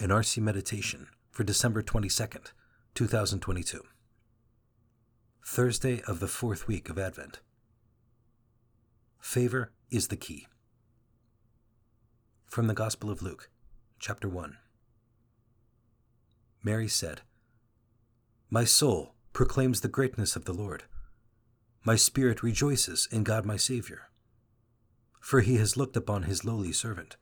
an RC Meditation for December 22nd, 2022. Thursday of the fourth week of Advent. Favor is the key. From the Gospel of Luke, chapter 1. Mary said, My soul proclaims the greatness of the Lord. My spirit rejoices in God my Savior, for he has looked upon his lowly servant.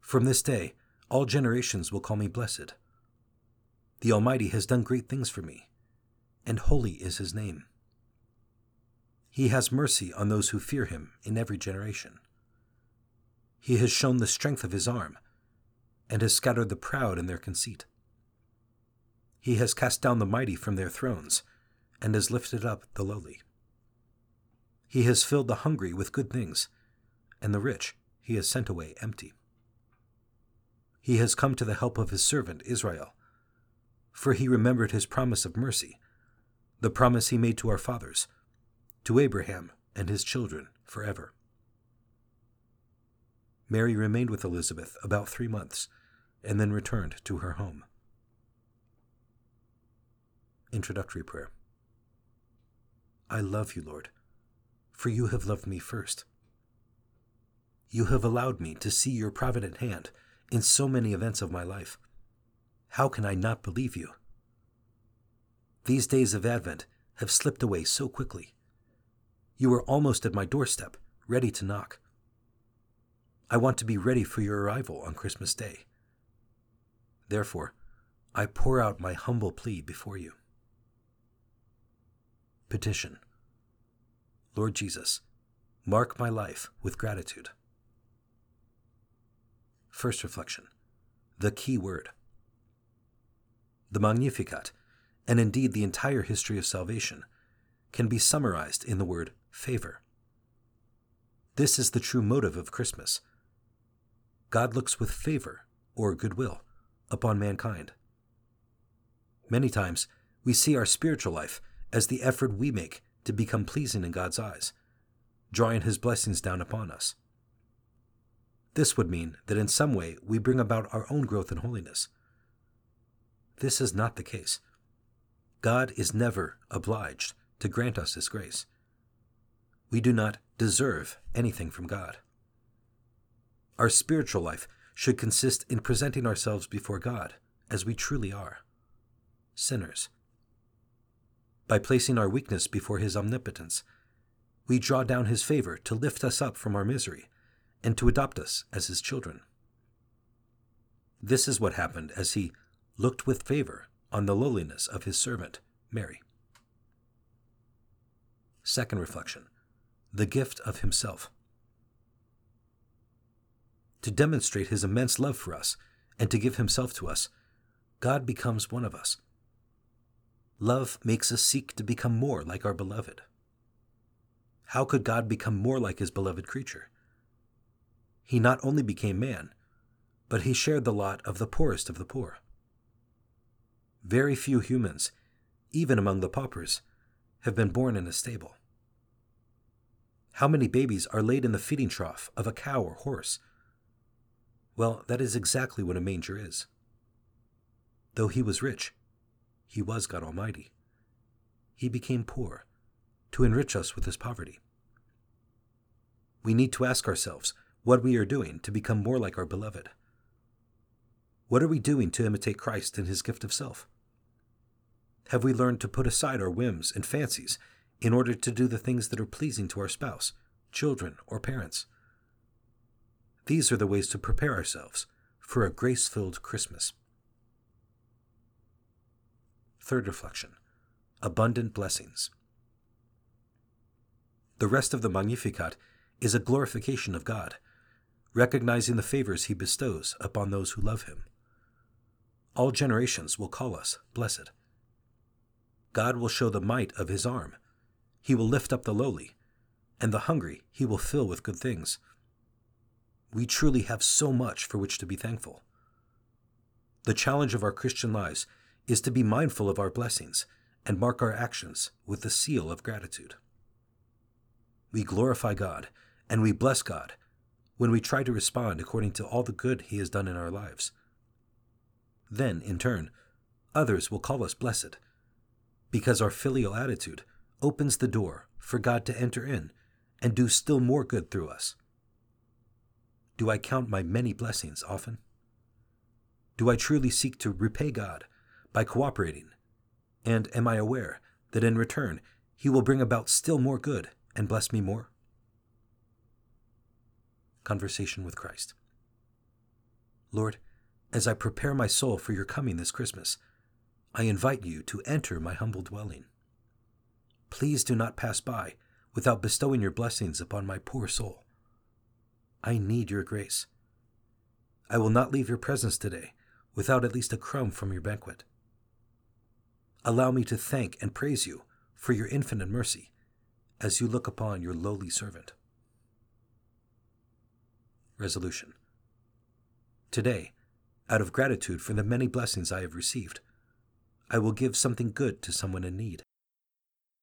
From this day, all generations will call me blessed. The Almighty has done great things for me, and holy is his name. He has mercy on those who fear him in every generation. He has shown the strength of his arm, and has scattered the proud in their conceit. He has cast down the mighty from their thrones, and has lifted up the lowly. He has filled the hungry with good things, and the rich he has sent away empty he has come to the help of his servant Israel. For he remembered his promise of mercy, the promise he made to our fathers, to Abraham and his children forever. Mary remained with Elizabeth about three months and then returned to her home. Introductory Prayer I love you, Lord, for you have loved me first. You have allowed me to see your provident hand in so many events of my life. How can I not believe you? These days of Advent have slipped away so quickly. You are almost at my doorstep, ready to knock. I want to be ready for your arrival on Christmas Day. Therefore, I pour out my humble plea before you. Petition Lord Jesus, mark my life with gratitude. First reflection The key word. The Magnificat, and indeed the entire history of salvation, can be summarized in the word favor. This is the true motive of Christmas. God looks with favor, or goodwill, upon mankind. Many times, we see our spiritual life as the effort we make to become pleasing in God's eyes, drawing His blessings down upon us. This would mean that in some way we bring about our own growth in holiness. This is not the case. God is never obliged to grant us His grace. We do not deserve anything from God. Our spiritual life should consist in presenting ourselves before God as we truly are sinners. By placing our weakness before His omnipotence, we draw down His favor to lift us up from our misery and to adopt us as his children. This is what happened as he looked with favor on the lowliness of his servant, Mary. Second reflection the gift of himself. To demonstrate his immense love for us and to give himself to us, God becomes one of us. Love makes us seek to become more like our beloved. How could God become more like his beloved creature? He not only became man, but he shared the lot of the poorest of the poor. Very few humans, even among the paupers, have been born in a stable. How many babies are laid in the feeding trough of a cow or horse? Well, that is exactly what a manger is. Though he was rich, he was God Almighty. He became poor to enrich us with his poverty. We need to ask ourselves what we are doing to become more like our beloved. What are we doing to imitate Christ in his gift of self? Have we learned to put aside our whims and fancies in order to do the things that are pleasing to our spouse, children, or parents? These are the ways to prepare ourselves for a grace filled Christmas. Third reflection Abundant blessings. The rest of the Magnificat is a glorification of God recognizing the favors he bestows upon those who love him. All generations will call us blessed. God will show the might of his arm. He will lift up the lowly, and the hungry he will fill with good things. We truly have so much for which to be thankful. The challenge of our Christian lives is to be mindful of our blessings and mark our actions with the seal of gratitude. We glorify God and we bless God when we try to respond according to all the good He has done in our lives, Then, in turn, others will call us blessed, because our filial attitude opens the door for God to enter in and do still more good through us. Do I count my many blessings often? Do I truly seek to repay God by cooperating? And am I aware that in return He will bring about still more good and bless me more? Conversation with Christ. Lord, as I prepare my soul for your coming this Christmas, I invite you to enter my humble dwelling. Please do not pass by without bestowing your blessings upon my poor soul. I need your grace. I will not leave your presence today without at least a crumb from your banquet. Allow me to thank and praise you for your infinite mercy as you look upon your lowly servant. Resolution Today, out of gratitude for the many blessings I have received, I will give something good to someone in need.